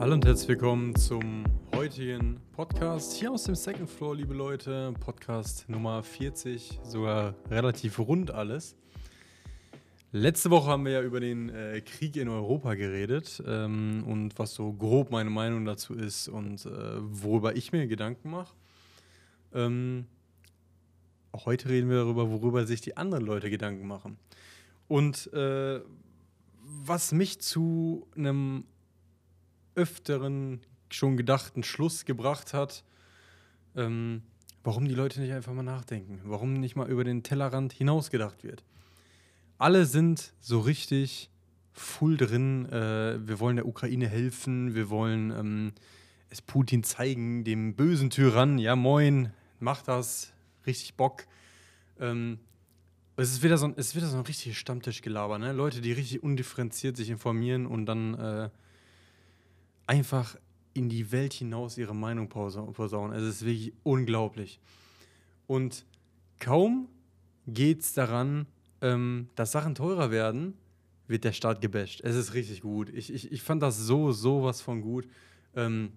Hallo und herzlich willkommen zum heutigen Podcast hier aus dem Second Floor, liebe Leute. Podcast Nummer 40, sogar relativ rund alles. Letzte Woche haben wir ja über den äh, Krieg in Europa geredet ähm, und was so grob meine Meinung dazu ist und äh, worüber ich mir Gedanken mache. Ähm, heute reden wir darüber, worüber sich die anderen Leute Gedanken machen. Und äh, was mich zu einem öfteren schon gedachten Schluss gebracht hat, ähm, warum die Leute nicht einfach mal nachdenken, warum nicht mal über den Tellerrand hinausgedacht wird. Alle sind so richtig full drin, äh, wir wollen der Ukraine helfen, wir wollen ähm, es Putin zeigen, dem bösen Tyrann, ja moin, mach das, richtig Bock. Ähm, es ist wieder so ein, es ist wieder so ein richtiges Stammtischgelaber, ne? Leute, die richtig undifferenziert sich informieren und dann äh, einfach in die Welt hinaus ihre Meinung posaunen. Es ist wirklich unglaublich. Und kaum geht es daran, ähm, dass Sachen teurer werden, wird der Staat gebasht. Es ist richtig gut. Ich, ich, ich fand das so, sowas von gut. Ähm,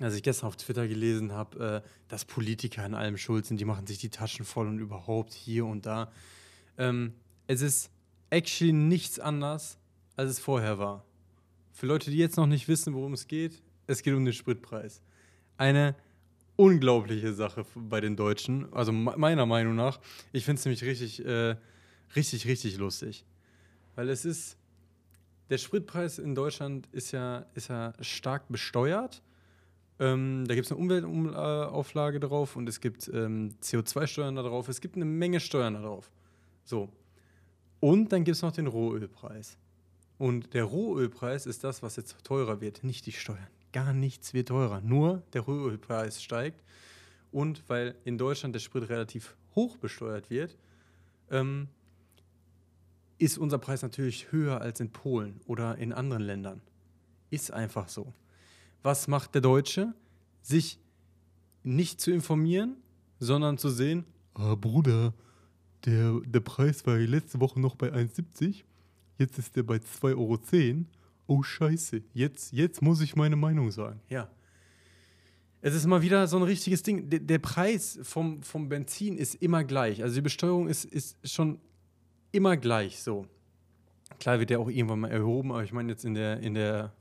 als ich gestern auf Twitter gelesen habe, äh, dass Politiker in allem schuld sind, die machen sich die Taschen voll und überhaupt hier und da. Ähm, es ist actually nichts anders, als es vorher war. Für Leute, die jetzt noch nicht wissen, worum es geht, es geht um den Spritpreis. Eine unglaubliche Sache bei den Deutschen, also meiner Meinung nach. Ich finde es nämlich richtig, äh, richtig, richtig lustig. Weil es ist, der Spritpreis in Deutschland ist ja, ist ja stark besteuert. Ähm, da gibt es eine Umweltauflage drauf und es gibt ähm, CO2-Steuern da drauf. Es gibt eine Menge Steuern da drauf. So. Und dann gibt es noch den Rohölpreis. Und der Rohölpreis ist das, was jetzt teurer wird, nicht die Steuern. Gar nichts wird teurer, nur der Rohölpreis steigt. Und weil in Deutschland der Sprit relativ hoch besteuert wird, ähm, ist unser Preis natürlich höher als in Polen oder in anderen Ländern. Ist einfach so. Was macht der Deutsche? Sich nicht zu informieren, sondern zu sehen, ah Bruder, der, der Preis war letzte Woche noch bei 1,70 Jetzt ist der bei 2,10 Euro. Oh Scheiße, jetzt, jetzt muss ich meine Meinung sagen. Ja. Es ist mal wieder so ein richtiges Ding. Der, der Preis vom, vom Benzin ist immer gleich. Also die Besteuerung ist, ist schon immer gleich so. Klar wird der auch irgendwann mal erhoben, aber ich meine jetzt in der, in der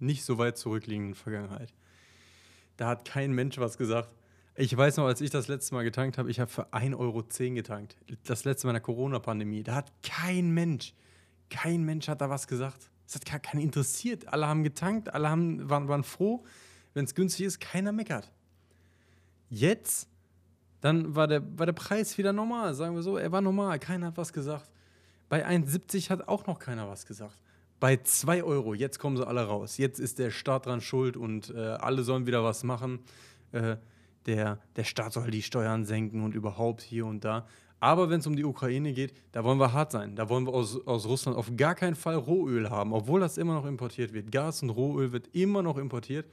nicht so weit zurückliegenden Vergangenheit. Da hat kein Mensch was gesagt. Ich weiß noch, als ich das letzte Mal getankt habe, ich habe für 1,10 Euro getankt. Das letzte Mal in der Corona-Pandemie. Da hat kein Mensch kein Mensch hat da was gesagt. Es hat gar keinen interessiert. Alle haben getankt, alle haben, waren, waren froh. Wenn es günstig ist, keiner meckert. Jetzt, dann war der, war der Preis wieder normal, sagen wir so. Er war normal, keiner hat was gesagt. Bei 1,70 hat auch noch keiner was gesagt. Bei 2 Euro, jetzt kommen sie alle raus. Jetzt ist der Staat dran schuld und äh, alle sollen wieder was machen. Äh, der, der Staat soll die Steuern senken und überhaupt hier und da. Aber wenn es um die Ukraine geht, da wollen wir hart sein. Da wollen wir aus, aus Russland auf gar keinen Fall Rohöl haben, obwohl das immer noch importiert wird. Gas und Rohöl wird immer noch importiert.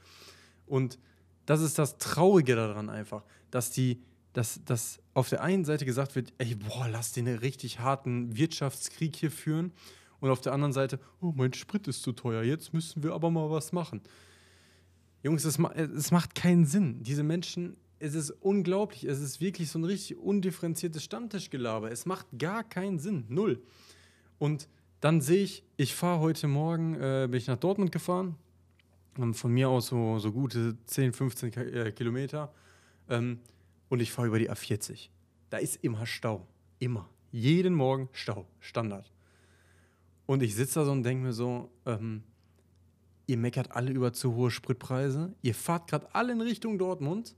Und das ist das Traurige daran einfach, dass die, dass, dass auf der einen Seite gesagt wird, ey, boah, lass den richtig harten Wirtschaftskrieg hier führen. Und auf der anderen Seite, oh, mein Sprit ist zu teuer, jetzt müssen wir aber mal was machen. Jungs, es, es macht keinen Sinn. Diese Menschen es ist unglaublich. Es ist wirklich so ein richtig undifferenziertes Stammtischgelaber. Es macht gar keinen Sinn. Null. Und dann sehe ich, ich fahre heute Morgen, äh, bin ich nach Dortmund gefahren. Ähm, von mir aus so, so gute 10, 15 K äh, Kilometer. Ähm, und ich fahre über die A40. Da ist immer Stau. Immer. Jeden Morgen Stau. Standard. Und ich sitze da so und denke mir so, ähm, ihr meckert alle über zu hohe Spritpreise. Ihr fahrt gerade alle in Richtung Dortmund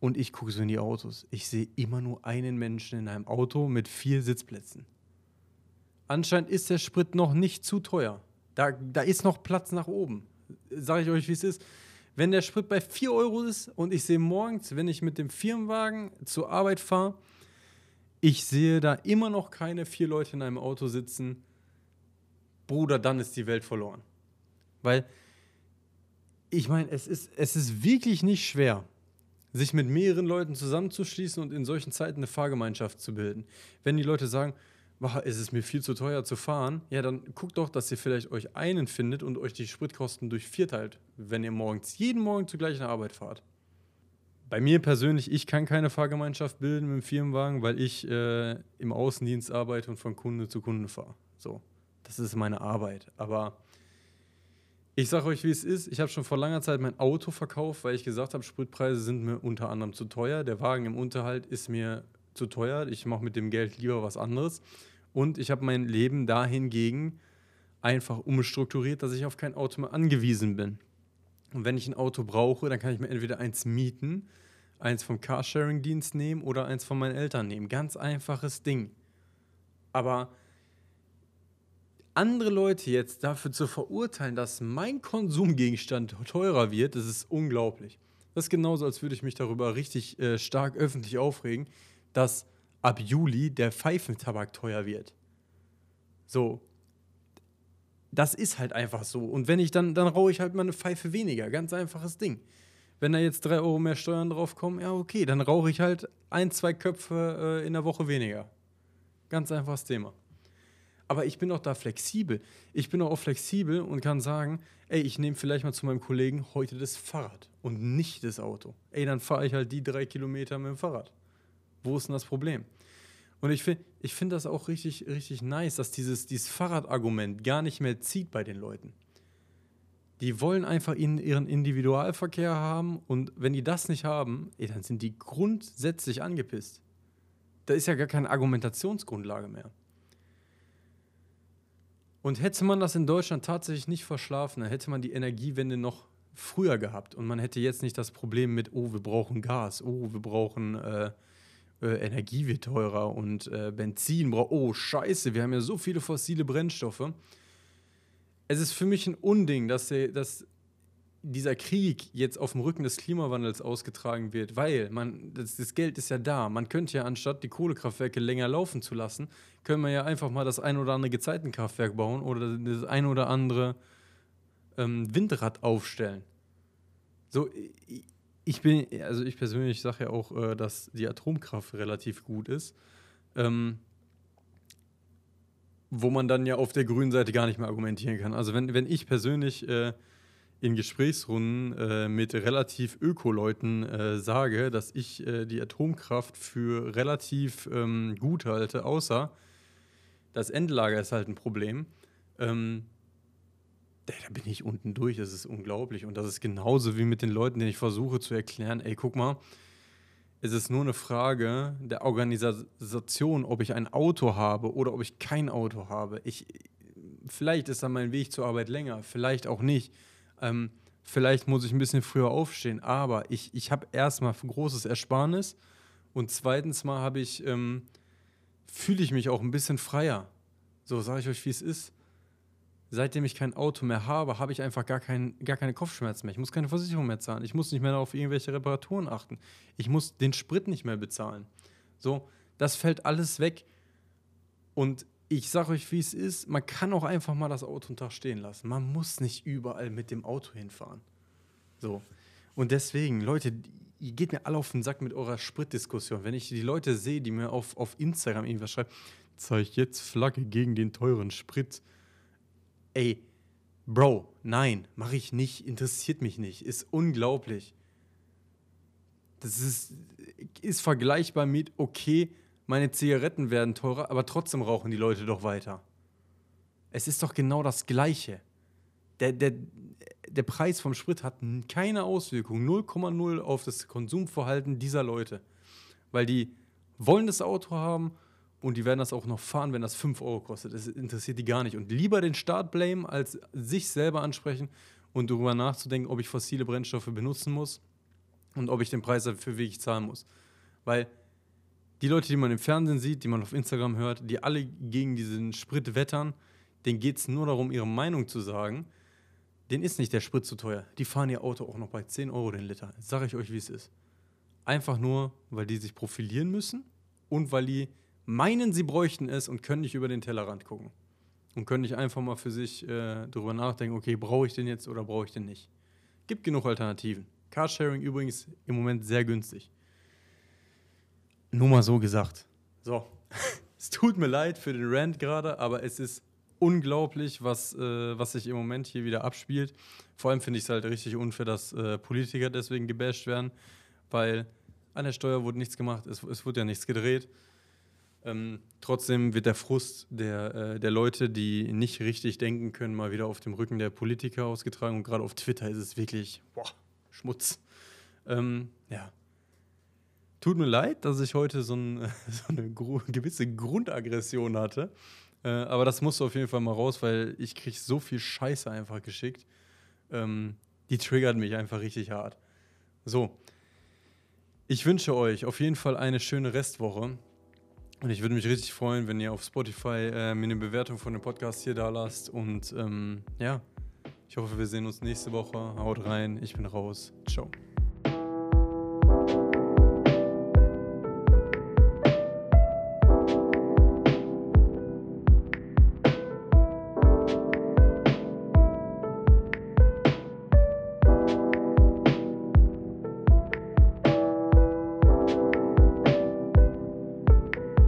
und ich gucke so in die Autos. Ich sehe immer nur einen Menschen in einem Auto mit vier Sitzplätzen. Anscheinend ist der Sprit noch nicht zu teuer. Da, da ist noch Platz nach oben. Sage ich euch, wie es ist. Wenn der Sprit bei 4 Euro ist und ich sehe morgens, wenn ich mit dem Firmenwagen zur Arbeit fahre, ich sehe da immer noch keine vier Leute in einem Auto sitzen, Bruder, dann ist die Welt verloren. Weil, ich meine, es ist, es ist wirklich nicht schwer, sich mit mehreren Leuten zusammenzuschließen und in solchen Zeiten eine Fahrgemeinschaft zu bilden. Wenn die Leute sagen, es ist mir viel zu teuer zu fahren, ja, dann guckt doch, dass ihr vielleicht euch einen findet und euch die Spritkosten durch vier teilt, wenn ihr morgens, jeden Morgen zur gleichen Arbeit fahrt. Bei mir persönlich, ich kann keine Fahrgemeinschaft bilden mit dem Firmenwagen, weil ich äh, im Außendienst arbeite und von Kunde zu Kunde fahre. So, das ist meine Arbeit. Aber ich sage euch, wie es ist. Ich habe schon vor langer Zeit mein Auto verkauft, weil ich gesagt habe, Spritpreise sind mir unter anderem zu teuer. Der Wagen im Unterhalt ist mir zu teuer. Ich mache mit dem Geld lieber was anderes. Und ich habe mein Leben dahingegen einfach umstrukturiert, dass ich auf kein Auto mehr angewiesen bin. Und wenn ich ein Auto brauche, dann kann ich mir entweder eins mieten, eins vom Carsharing-Dienst nehmen oder eins von meinen Eltern nehmen. Ganz einfaches Ding. Aber andere Leute jetzt dafür zu verurteilen, dass mein Konsumgegenstand teurer wird, das ist unglaublich. Das ist genauso, als würde ich mich darüber richtig äh, stark öffentlich aufregen, dass ab Juli der Pfeifentabak teuer wird. So. Das ist halt einfach so. Und wenn ich dann, dann rauche ich halt mal eine Pfeife weniger. Ganz einfaches Ding. Wenn da jetzt drei Euro mehr Steuern drauf kommen, ja, okay, dann rauche ich halt ein, zwei Köpfe äh, in der Woche weniger. Ganz einfaches Thema. Aber ich bin auch da flexibel. Ich bin auch flexibel und kann sagen, ey, ich nehme vielleicht mal zu meinem Kollegen heute das Fahrrad und nicht das Auto. Ey, dann fahre ich halt die drei Kilometer mit dem Fahrrad. Wo ist denn das Problem? Und ich finde ich find das auch richtig, richtig nice, dass dieses, dieses Fahrradargument gar nicht mehr zieht bei den Leuten. Die wollen einfach ihren, ihren Individualverkehr haben und wenn die das nicht haben, ey, dann sind die grundsätzlich angepisst. Da ist ja gar keine Argumentationsgrundlage mehr. Und hätte man das in Deutschland tatsächlich nicht verschlafen, dann hätte man die Energiewende noch früher gehabt. Und man hätte jetzt nicht das Problem mit, oh, wir brauchen Gas, oh, wir brauchen äh, äh, Energie wird teurer und äh, Benzin braucht, oh, scheiße, wir haben ja so viele fossile Brennstoffe. Es ist für mich ein Unding, dass, der, dass dieser Krieg jetzt auf dem Rücken des Klimawandels ausgetragen wird, weil man, das, das, Geld ist ja da. Man könnte ja anstatt die Kohlekraftwerke länger laufen zu lassen, können wir ja einfach mal das ein oder andere Gezeitenkraftwerk bauen oder das ein oder andere ähm, Windrad aufstellen. So, ich bin, also ich persönlich sage ja auch, äh, dass die Atomkraft relativ gut ist. Ähm, wo man dann ja auf der grünen Seite gar nicht mehr argumentieren kann. Also wenn, wenn ich persönlich äh, in Gesprächsrunden äh, mit relativ Öko-Leuten äh, sage, dass ich äh, die Atomkraft für relativ ähm, gut halte, außer das Endlager ist halt ein Problem. Ähm, da bin ich unten durch, das ist unglaublich. Und das ist genauso wie mit den Leuten, denen ich versuche zu erklären, ey, guck mal, es ist nur eine Frage der Organisation, ob ich ein Auto habe oder ob ich kein Auto habe. Ich, vielleicht ist dann mein Weg zur Arbeit länger, vielleicht auch nicht. Ähm, vielleicht muss ich ein bisschen früher aufstehen, aber ich, ich habe erstmal großes Ersparnis und zweitens mal habe ich, ähm, fühle ich mich auch ein bisschen freier. So sage ich euch, wie es ist. Seitdem ich kein Auto mehr habe, habe ich einfach gar, kein, gar keine Kopfschmerzen mehr. Ich muss keine Versicherung mehr zahlen. Ich muss nicht mehr auf irgendwelche Reparaturen achten. Ich muss den Sprit nicht mehr bezahlen. So, das fällt alles weg. Und ich sage euch, wie es ist, man kann auch einfach mal das Auto einen Tag stehen lassen. Man muss nicht überall mit dem Auto hinfahren. So. Und deswegen, Leute, ihr geht mir alle auf den Sack mit eurer Spritdiskussion. Wenn ich die Leute sehe, die mir auf, auf Instagram irgendwas schreiben, zeige jetzt Flagge gegen den teuren Sprit. Ey, Bro, nein, mache ich nicht, interessiert mich nicht, ist unglaublich. Das ist, ist vergleichbar mit, okay, meine Zigaretten werden teurer, aber trotzdem rauchen die Leute doch weiter. Es ist doch genau das Gleiche. Der, der, der Preis vom Sprit hat keine Auswirkung, 0,0 auf das Konsumverhalten dieser Leute. Weil die wollen das Auto haben und die werden das auch noch fahren, wenn das 5 Euro kostet. Das interessiert die gar nicht. Und lieber den Staat blamen, als sich selber ansprechen und darüber nachzudenken, ob ich fossile Brennstoffe benutzen muss und ob ich den Preis dafür wirklich zahlen muss. Weil die Leute, die man im Fernsehen sieht, die man auf Instagram hört, die alle gegen diesen Sprit wettern, denen geht es nur darum, ihre Meinung zu sagen. Den ist nicht der Sprit zu teuer. Die fahren ihr Auto auch noch bei 10 Euro den Liter. Sage ich euch, wie es ist. Einfach nur, weil die sich profilieren müssen und weil die meinen, sie bräuchten es und können nicht über den Tellerrand gucken. Und können nicht einfach mal für sich äh, darüber nachdenken, okay, brauche ich den jetzt oder brauche ich den nicht. Gibt genug Alternativen. Carsharing übrigens im Moment sehr günstig. Nur mal so gesagt. So, es tut mir leid für den Rant gerade, aber es ist unglaublich, was, äh, was sich im Moment hier wieder abspielt. Vor allem finde ich es halt richtig unfair, dass äh, Politiker deswegen gebasht werden, weil an der Steuer wurde nichts gemacht, es, es wurde ja nichts gedreht. Ähm, trotzdem wird der Frust der, äh, der Leute, die nicht richtig denken können, mal wieder auf dem Rücken der Politiker ausgetragen. Und gerade auf Twitter ist es wirklich boah, Schmutz. Ähm, ja. Tut mir leid, dass ich heute so, ein, so eine gewisse Grundaggression hatte. Äh, aber das musste auf jeden Fall mal raus, weil ich kriege so viel Scheiße einfach geschickt. Ähm, die triggert mich einfach richtig hart. So. Ich wünsche euch auf jeden Fall eine schöne Restwoche. Und ich würde mich richtig freuen, wenn ihr auf Spotify äh, mir eine Bewertung von dem Podcast hier da lasst. Und ähm, ja, ich hoffe, wir sehen uns nächste Woche. Haut rein, ich bin raus. Ciao.